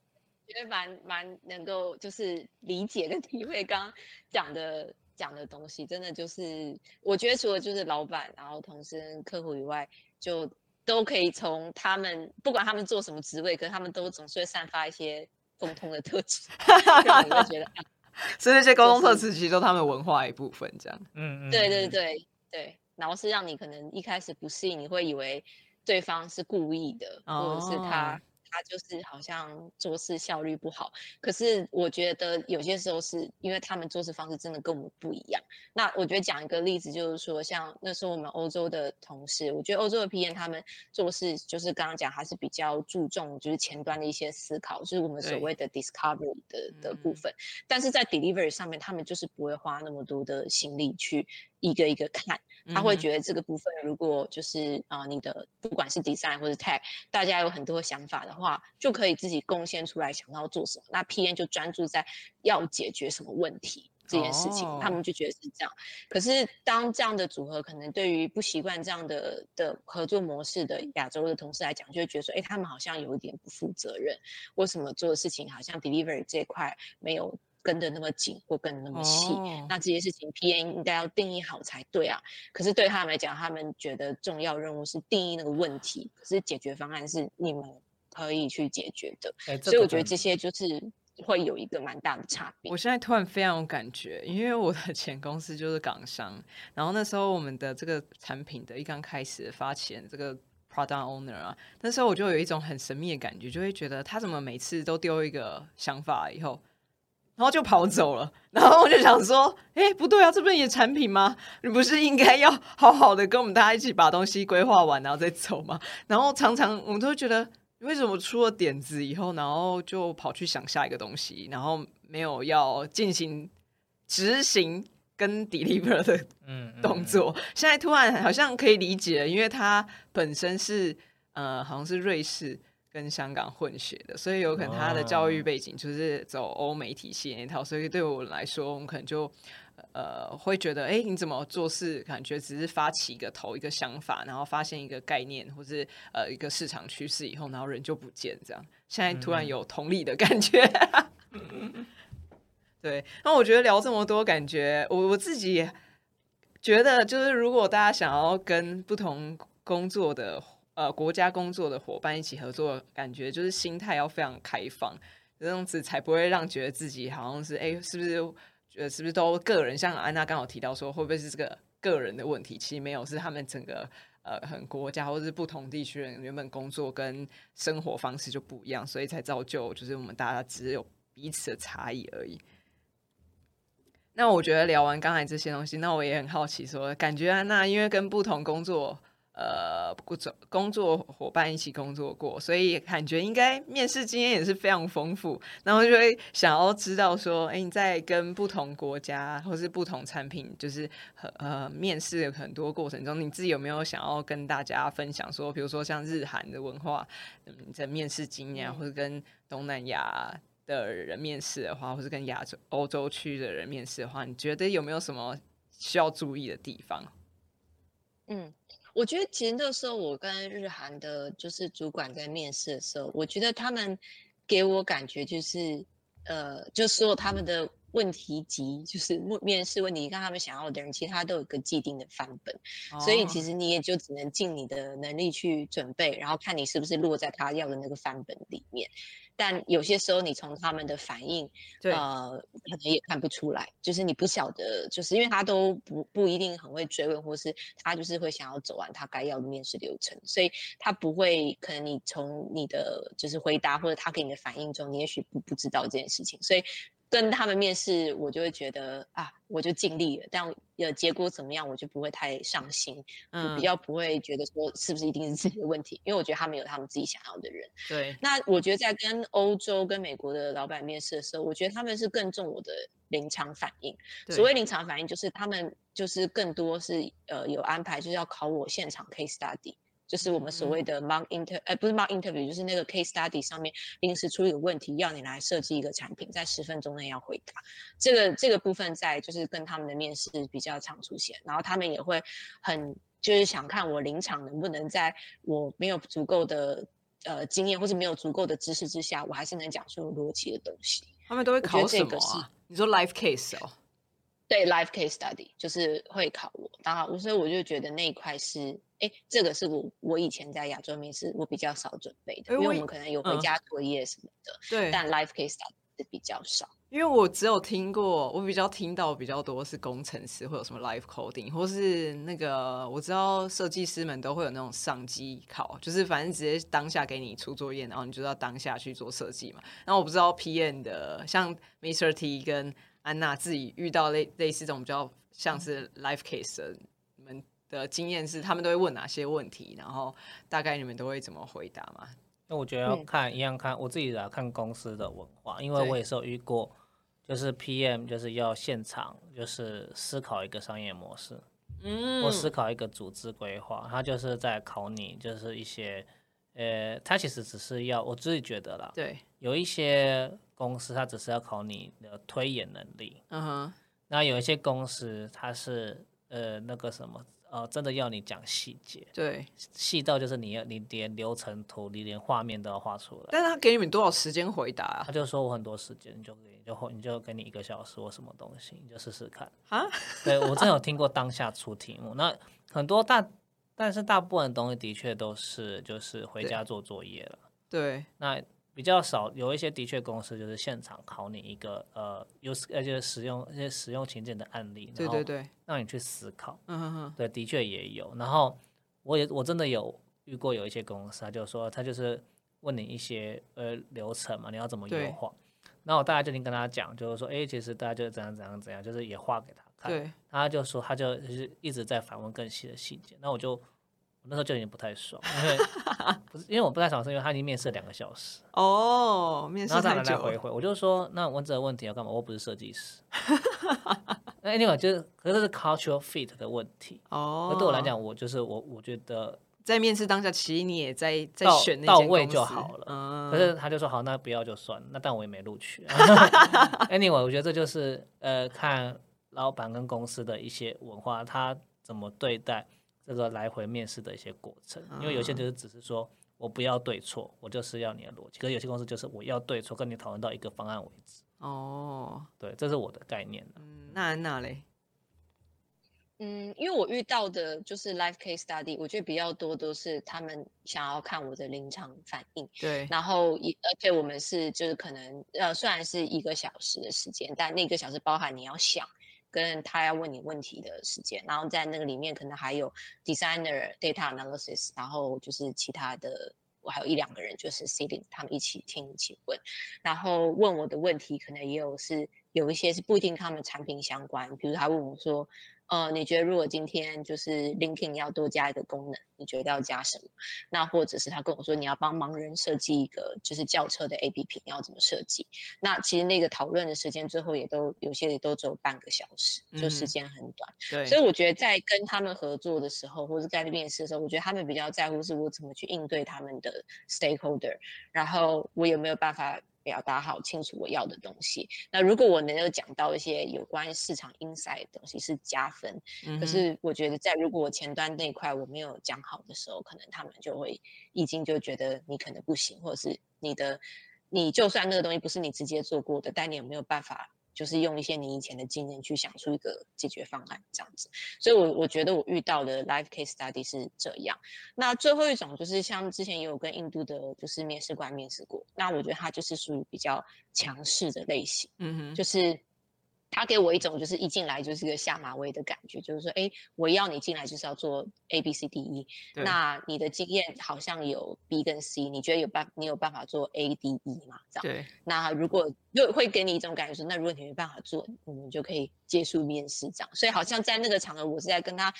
觉得蛮蛮能够就是理解跟体会刚刚讲的讲的东西，真的就是我觉得除了就是老板，然后同事跟客户以外，就都可以从他们不管他们做什么职位，可他们都总是会散发一些共通的特质，(laughs) 你会觉得，(laughs) 所以那些沟通特质其实都他们文化一部分，这样。嗯嗯。对对对对，然后是让你可能一开始不适应，你会以为对方是故意的，或者是他。他就是好像做事效率不好，可是我觉得有些时候是因为他们做事方式真的跟我们不一样。那我觉得讲一个例子，就是说像那时候我们欧洲的同事，我觉得欧洲的 PM 他们做事就是刚刚讲还是比较注重就是前端的一些思考，就是我们所谓的 discovery 的的部分。但是在 delivery 上面，他们就是不会花那么多的心力去。一个一个看，他会觉得这个部分如果就是啊，你的不管是 design 或者 tech，大家有很多想法的话，就可以自己贡献出来，想要做什么。那 P N 就专注在要解决什么问题这件事情，他们就觉得是这样。可是当这样的组合，可能对于不习惯这样的的合作模式的亚洲的同事来讲，就会觉得说，哎，他们好像有一点不负责任，为什么做的事情好像 delivery 这块没有。跟的那么紧或跟的那么细，那这些事情 P N 应该要定义好才对啊。可是对他们来讲，他们觉得重要任务是定义那个问题，可是解决方案是你们可以去解决的。所以我觉得这些就是会有一个蛮大的差别。我现在突然非常有感觉，因为我的 (laughs) 前公司就是港商，然后那时候我们的这个产品的一刚开始发起人这个 product owner 啊，那时候我就有一种很神秘的感觉，就会觉得他怎么每次都丢一个想法以后。然后就跑走了，(laughs) 然后我就想说，哎，不对啊，这不是你的产品吗？你不是应该要好好的跟我们大家一起把东西规划完，然后再走吗？然后常常我们都会觉得，为什么出了点子以后，然后就跑去想下一个东西，然后没有要进行执行跟 deliver 的动作？现在突然好像可以理解，因为他本身是呃，好像是瑞士。跟香港混血的，所以有可能他的教育背景就是走欧美体系那套，所以对我来说，我们可能就呃会觉得，哎，你怎么做事？感觉只是发起一个头一个想法，然后发现一个概念或是呃一个市场趋势以后，然后人就不见这样。现在突然有同理的感觉，(laughs) 对。那我觉得聊这么多，感觉我我自己觉得，就是如果大家想要跟不同工作的。呃，国家工作的伙伴一起合作，感觉就是心态要非常开放，这样子才不会让觉得自己好像是哎，是不是觉得是不是都个人？像安娜刚好提到说，会不会是这个个人的问题？其实没有，是他们整个呃，很国家或者是不同地区人原本工作跟生活方式就不一样，所以才造就就是我们大家只有彼此的差异而已。那我觉得聊完刚才这些东西，那我也很好奇，说感觉安娜因为跟不同工作。呃，工作工作伙伴一起工作过，所以感觉应该面试经验也是非常丰富。然后就会想要知道说，哎，你在跟不同国家或是不同产品，就是呃面试很多过程中，你自己有没有想要跟大家分享说，比如说像日韩的文化，嗯，在面试经验，或者跟东南亚的人面试的话，或是跟亚洲、欧洲区的人面试的话，你觉得有没有什么需要注意的地方？嗯。我觉得其实那时候我跟日韩的，就是主管在面试的时候，我觉得他们给我感觉就是，呃，就说他们的问题集，就是面面试问题，看他们想要的人，其实他都有个既定的范本，所以其实你也就只能尽你的能力去准备，然后看你是不是落在他要的那个范本里面。但有些时候，你从他们的反应，呃，可能也看不出来，就是你不晓得，就是因为他都不不一定很会追问，或是他就是会想要走完他该要的面试流程，所以他不会，可能你从你的就是回答或者他给你的反应中，你也许不不知道这件事情，所以。跟他们面试，我就会觉得啊，我就尽力了，但呃结果怎么样，我就不会太上心，嗯，比较不会觉得说是不是一定是自己的问题，因为我觉得他们有他们自己想要的人。对。那我觉得在跟欧洲跟美国的老板面试的时候，我觉得他们是更重我的临场反应。所谓临场反应，就是他们就是更多是呃有安排，就是要考我现场 case study。就是我们所谓的 mock inter，呃，不是 mock interview，就是那个 case study 上面临时出一个问题，要你来设计一个产品，在十分钟内要回答。这个这个部分在就是跟他们的面试比较常出现，然后他们也会很就是想看我临场能不能在我没有足够的呃经验或者没有足够的知识之下，我还是能讲出逻辑的东西。他们都会考什么啊？你说 life case 哦？对，life case study 就是会考我，然后所以我就觉得那一块是。哎，这个是我我以前在亚洲面试我比较少准备的，因为我们可能有回家作业什么的。对，但 life case 是比较少。因为我只有听过，我比较听到比较多是工程师会有什么 life coding，或是那个我知道设计师们都会有那种上机考，就是反正直接当下给你出作业，然后你就要当下去做设计嘛。然后我不知道 P N 的像 Mr T 跟安娜自己遇到类类似这种比较像是 life case 的。的经验是，他们都会问哪些问题，然后大概你们都会怎么回答吗？那我觉得要看一样看我自己的看公司的文化，因为我也是有遇过，就是 PM 就是要现场就是思考一个商业模式，嗯，或思考一个组织规划，他就是在考你，就是一些呃，他其实只是要我自己觉得啦，对，有一些公司他只是要考你的推演能力，嗯哼，那有一些公司它是呃那个什么。呃，真的要你讲细节，对，细到就是你要你连流程图，你连画面都要画出来。但是他给你们多少时间回答啊？他就说我很多时间，你就给就你就给你一个小时或什么东西，你就试试看啊。(laughs) 对我真有听过当下出题目，那很多大，但是大部分东西的确都是就是回家做作业了。对，那。比较少，有一些的确公司就是现场考你一个呃，有而且使用一些使用情景的案例，对对对，让你去思考。嗯哼哼，对，的确也有。然后我也我真的有遇过有一些公司，他就说他就是问你一些呃流程嘛，你要怎么优化？那我大概就已经跟他讲，就是说，哎，其实大家就是怎样怎样怎样，就是也画给他看。对，他就说他就是一直在反问更细的细节。那我就。那时候就已经不太爽，因为 (laughs) 不是因为我不太爽，是因为他已经面试两个小时哦，面试太久。来回回，我就说那问这个问题要干嘛？我不是设计师。(laughs) 那另外就是，可是是 cultural fit 的问题哦。那对我来讲，我就是我，我觉得在面试当下，其实你也在在选到位就好了。嗯。可是他就说好，那不要就算。那但我也没录取。(laughs) Anyway，我觉得这就是呃，看老板跟公司的一些文化，他怎么对待。这个来回面试的一些过程，因为有些就是只是说我不要对错，我就是要你的逻辑。可是有些公司就是我要对错，跟你讨论到一个方案为止。哦，对，这是我的概念嗯，那那嘞？嗯，因为我遇到的就是 life case study，我觉得比较多都是他们想要看我的临场反应。对。然后一而且我们是就是可能呃虽然是一个小时的时间，但那个小时包含你要想。跟他要问你问题的时间，然后在那个里面可能还有 designer data analysis，然后就是其他的，我还有一两个人就是 sitting，他们一起听一起问，然后问我的问题可能也有是有一些是不一定他们产品相关，比如他问我说。呃，你觉得如果今天就是 LinkedIn 要多加一个功能，你觉得要加什么？那或者是他跟我说你要帮盲人设计一个就是轿车的 APP，你要怎么设计？那其实那个讨论的时间最后也都有些也都只有半个小时，就时间很短。对，所以我觉得在跟他们合作的时候，或者在面试的时候，我觉得他们比较在乎是我怎么去应对他们的 stakeholder，然后我有没有办法。表达好清楚我要的东西。那如果我能够讲到一些有关市场 inside 的东西是加分。可是我觉得在如果我前端那块我没有讲好的时候，可能他们就会已经就觉得你可能不行，或者是你的你就算那个东西不是你直接做过的，但你有没有办法就是用一些你以前的经验去想出一个解决方案这样子。所以，我我觉得我遇到的 life case study 是这样。那最后一种就是像之前也有跟印度的，就是面试官面试过，那我觉得他就是属于比较强势的类型，嗯哼，就是。他给我一种就是一进来就是个下马威的感觉，就是说，哎，我要你进来就是要做 A B C D E，那你的经验好像有 B 跟 C，你觉得有办你有办法做 A D E 吗？这样。对。那如果又会给你一种感觉说，那如果你没办法做，我们就可以结束面试这样。所以好像在那个场合，我是在跟他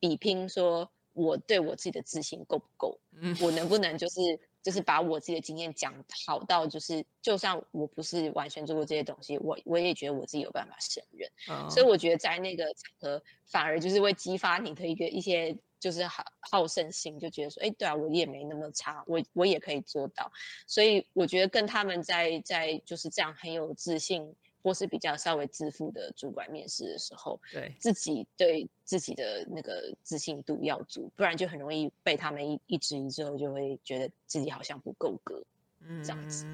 比拼，说我对我自己的自信够不够，我能不能就是。就是把我自己的经验讲好到，就是就算我不是完全做过这些东西，我我也觉得我自己有办法胜任。所以我觉得在那个场合，反而就是会激发你的一个一些就是好好胜心，就觉得说，哎，对啊，我也没那么差，我我也可以做到。所以我觉得跟他们在在就是这样很有自信。或是比较稍微自负的主管面试的时候，对自己对自己的那个自信度要足，不然就很容易被他们一一质疑之后，就会觉得自己好像不够格，嗯，这样子。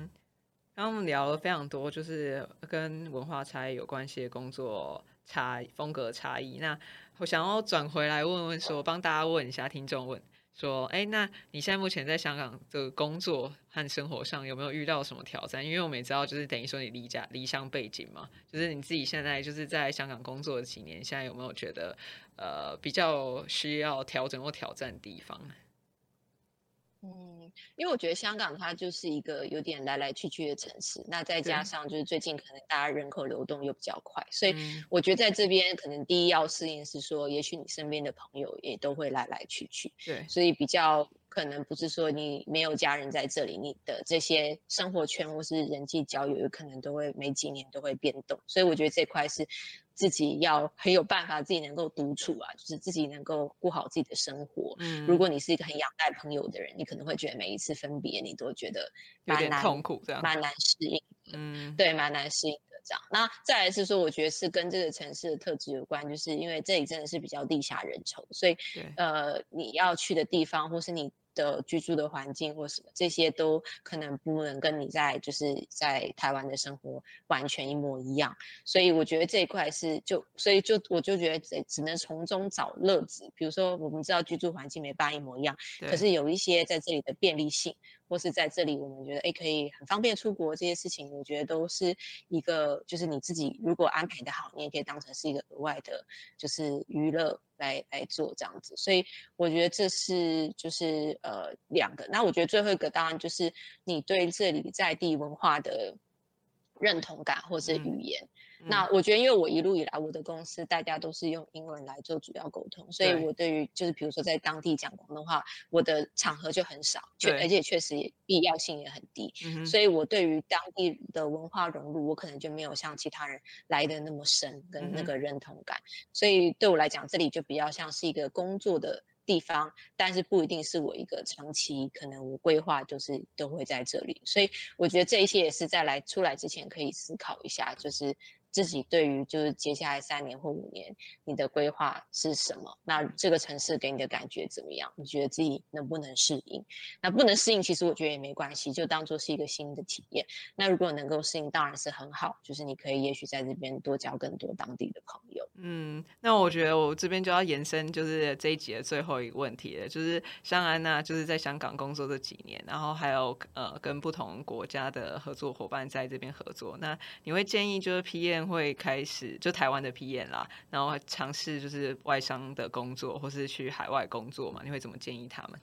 刚刚我们聊了非常多，就是跟文化差异有关系的工作差风格差异。那我想要转回来问问说，帮大家问一下听众问。说，哎，那你现在目前在香港的工作和生活上有没有遇到什么挑战？因为我们也知道，就是等于说你离家离乡背景嘛，就是你自己现在就是在香港工作的几年，现在有没有觉得呃比较需要调整或挑战的地方？嗯，因为我觉得香港它就是一个有点来来去去的城市，那再加上就是最近可能大家人口流动又比较快，所以我觉得在这边可能第一要适应是说，也许你身边的朋友也都会来来去去，对，所以比较。可能不是说你没有家人在这里，你的这些生活圈或是人际交友，有可能都会每几年都会变动。所以我觉得这块是自己要很有办法，自己能够独处啊，就是自己能够过好自己的生活。嗯，如果你是一个很仰赖朋友的人，你可能会觉得每一次分别，你都觉得蛮难痛苦，这样蛮难适应。嗯，对，蛮难适应的这样。那再来是说，我觉得是跟这个城市的特质有关，就是因为这里真的是比较地下人稠，所以呃，你要去的地方或是你。的居住的环境或什么，这些都可能不能跟你在就是在台湾的生活完全一模一样，所以我觉得这一块是就所以就我就觉得只只能从中找乐子，比如说我们知道居住环境没办法一模一样，可是有一些在这里的便利性。或是在这里，我们觉得哎，可以很方便出国这些事情，我觉得都是一个，就是你自己如果安排的好，你也可以当成是一个额外的，就是娱乐来来做这样子。所以我觉得这是就是呃两个。那我觉得最后一个当然就是你对这里在地文化的认同感，或是语言。那。我觉得，因为我一路以来，我的公司大家都是用英文来做主要沟通，所以我对于就是比如说在当地讲广东话，我的场合就很少，确而且确实也必要性也很低，所以我对于当地的文化融入，我可能就没有像其他人来的那么深跟那个认同感，所以对我来讲，这里就比较像是一个工作的。地方，但是不一定是我一个长期可能我规划就是都会在这里，所以我觉得这一些也是在来出来之前可以思考一下，就是。自己对于就是接下来三年或五年，你的规划是什么？那这个城市给你的感觉怎么样？你觉得自己能不能适应？那不能适应，其实我觉得也没关系，就当做是一个新的体验。那如果能够适应，当然是很好。就是你可以也许在这边多交更多当地的朋友。嗯，那我觉得我这边就要延伸，就是这一集的最后一个问题了，就是像安娜就是在香港工作这几年，然后还有呃跟不同国家的合作伙伴在这边合作，那你会建议就是 PM？会开始就台湾的 PM 啦，然后尝试就是外商的工作，或是去海外工作嘛？你会怎么建议他们？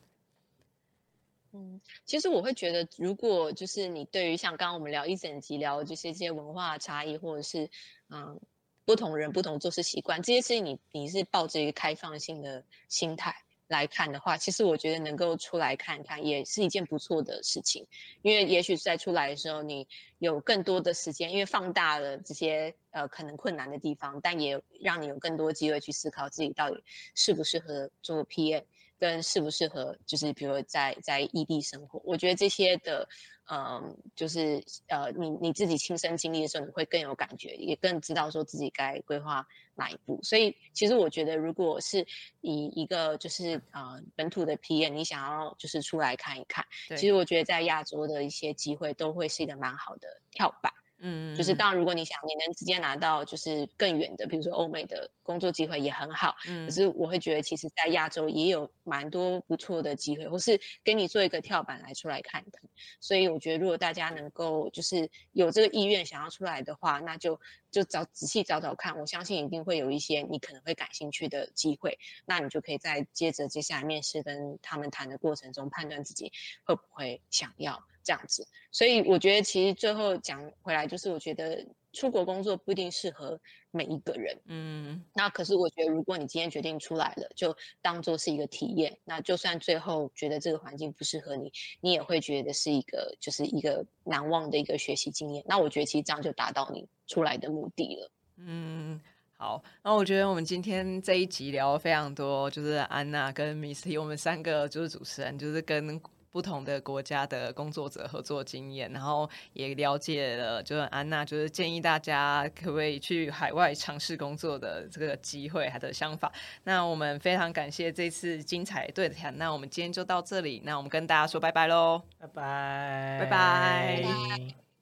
嗯，其实我会觉得，如果就是你对于像刚刚我们聊一整集聊就是这些文化差异，或者是嗯不同人不同做事习惯这些事情，你你是抱着一个开放性的心态。来看的话，其实我觉得能够出来看看也是一件不错的事情，因为也许在出来的时候，你有更多的时间，因为放大了这些呃可能困难的地方，但也让你有更多机会去思考自己到底适不适合做 PM。跟适不适合，就是比如在在异地生活，我觉得这些的，嗯，就是呃，你你自己亲身经历的时候，你会更有感觉，也更知道说自己该规划哪一步。所以其实我觉得，如果是以一个就是呃本土的 PM，你想要就是出来看一看，其实我觉得在亚洲的一些机会都会是一个蛮好的跳板。嗯，就是当然，如果你想你能直接拿到就是更远的，比如说欧美的工作机会也很好。嗯，可是我会觉得，其实，在亚洲也有蛮多不错的机会，或是给你做一个跳板来出来看的。所以我觉得，如果大家能够就是有这个意愿想要出来的话，那就就找仔细找找看，我相信一定会有一些你可能会感兴趣的机会。那你就可以在接着接下来面试跟他们谈的过程中，判断自己会不会想要。这样子，所以我觉得其实最后讲回来，就是我觉得出国工作不一定适合每一个人，嗯，那可是我觉得如果你今天决定出来了，就当做是一个体验，那就算最后觉得这个环境不适合你，你也会觉得是一个就是一个难忘的一个学习经验。那我觉得其实这样就达到你出来的目的了。嗯，好，那我觉得我们今天这一集聊了非常多，就是安娜跟 Misty，我们三个就是主持人，就是跟。不同的国家的工作者合作经验，然后也了解了，就是安娜就是建议大家可不可以去海外尝试工作的这个机会，她的想法。那我们非常感谢这次精彩对谈，那我们今天就到这里，那我们跟大家说拜拜喽，拜拜，拜拜。